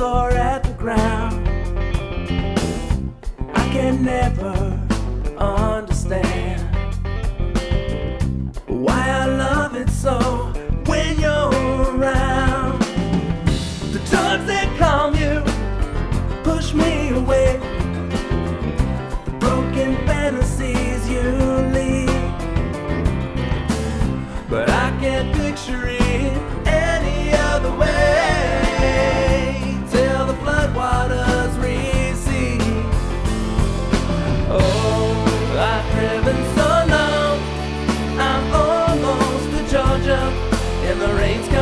or at the ground. I can never understand and the rain's coming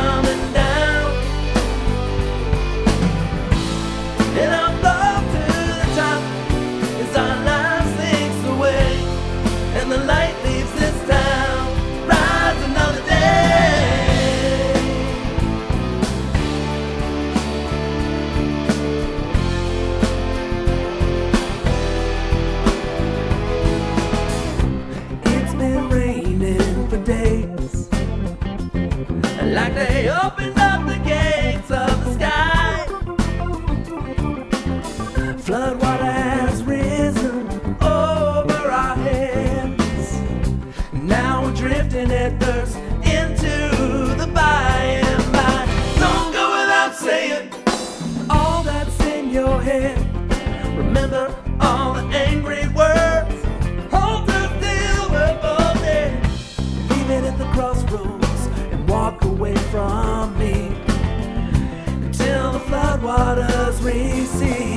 Like they opened up the gates of the sky. Floodwater has risen over our heads. Now we're drifting headfirst into the by and by. Don't go without saying all that's in your head. Remember from me until the floodwaters recede.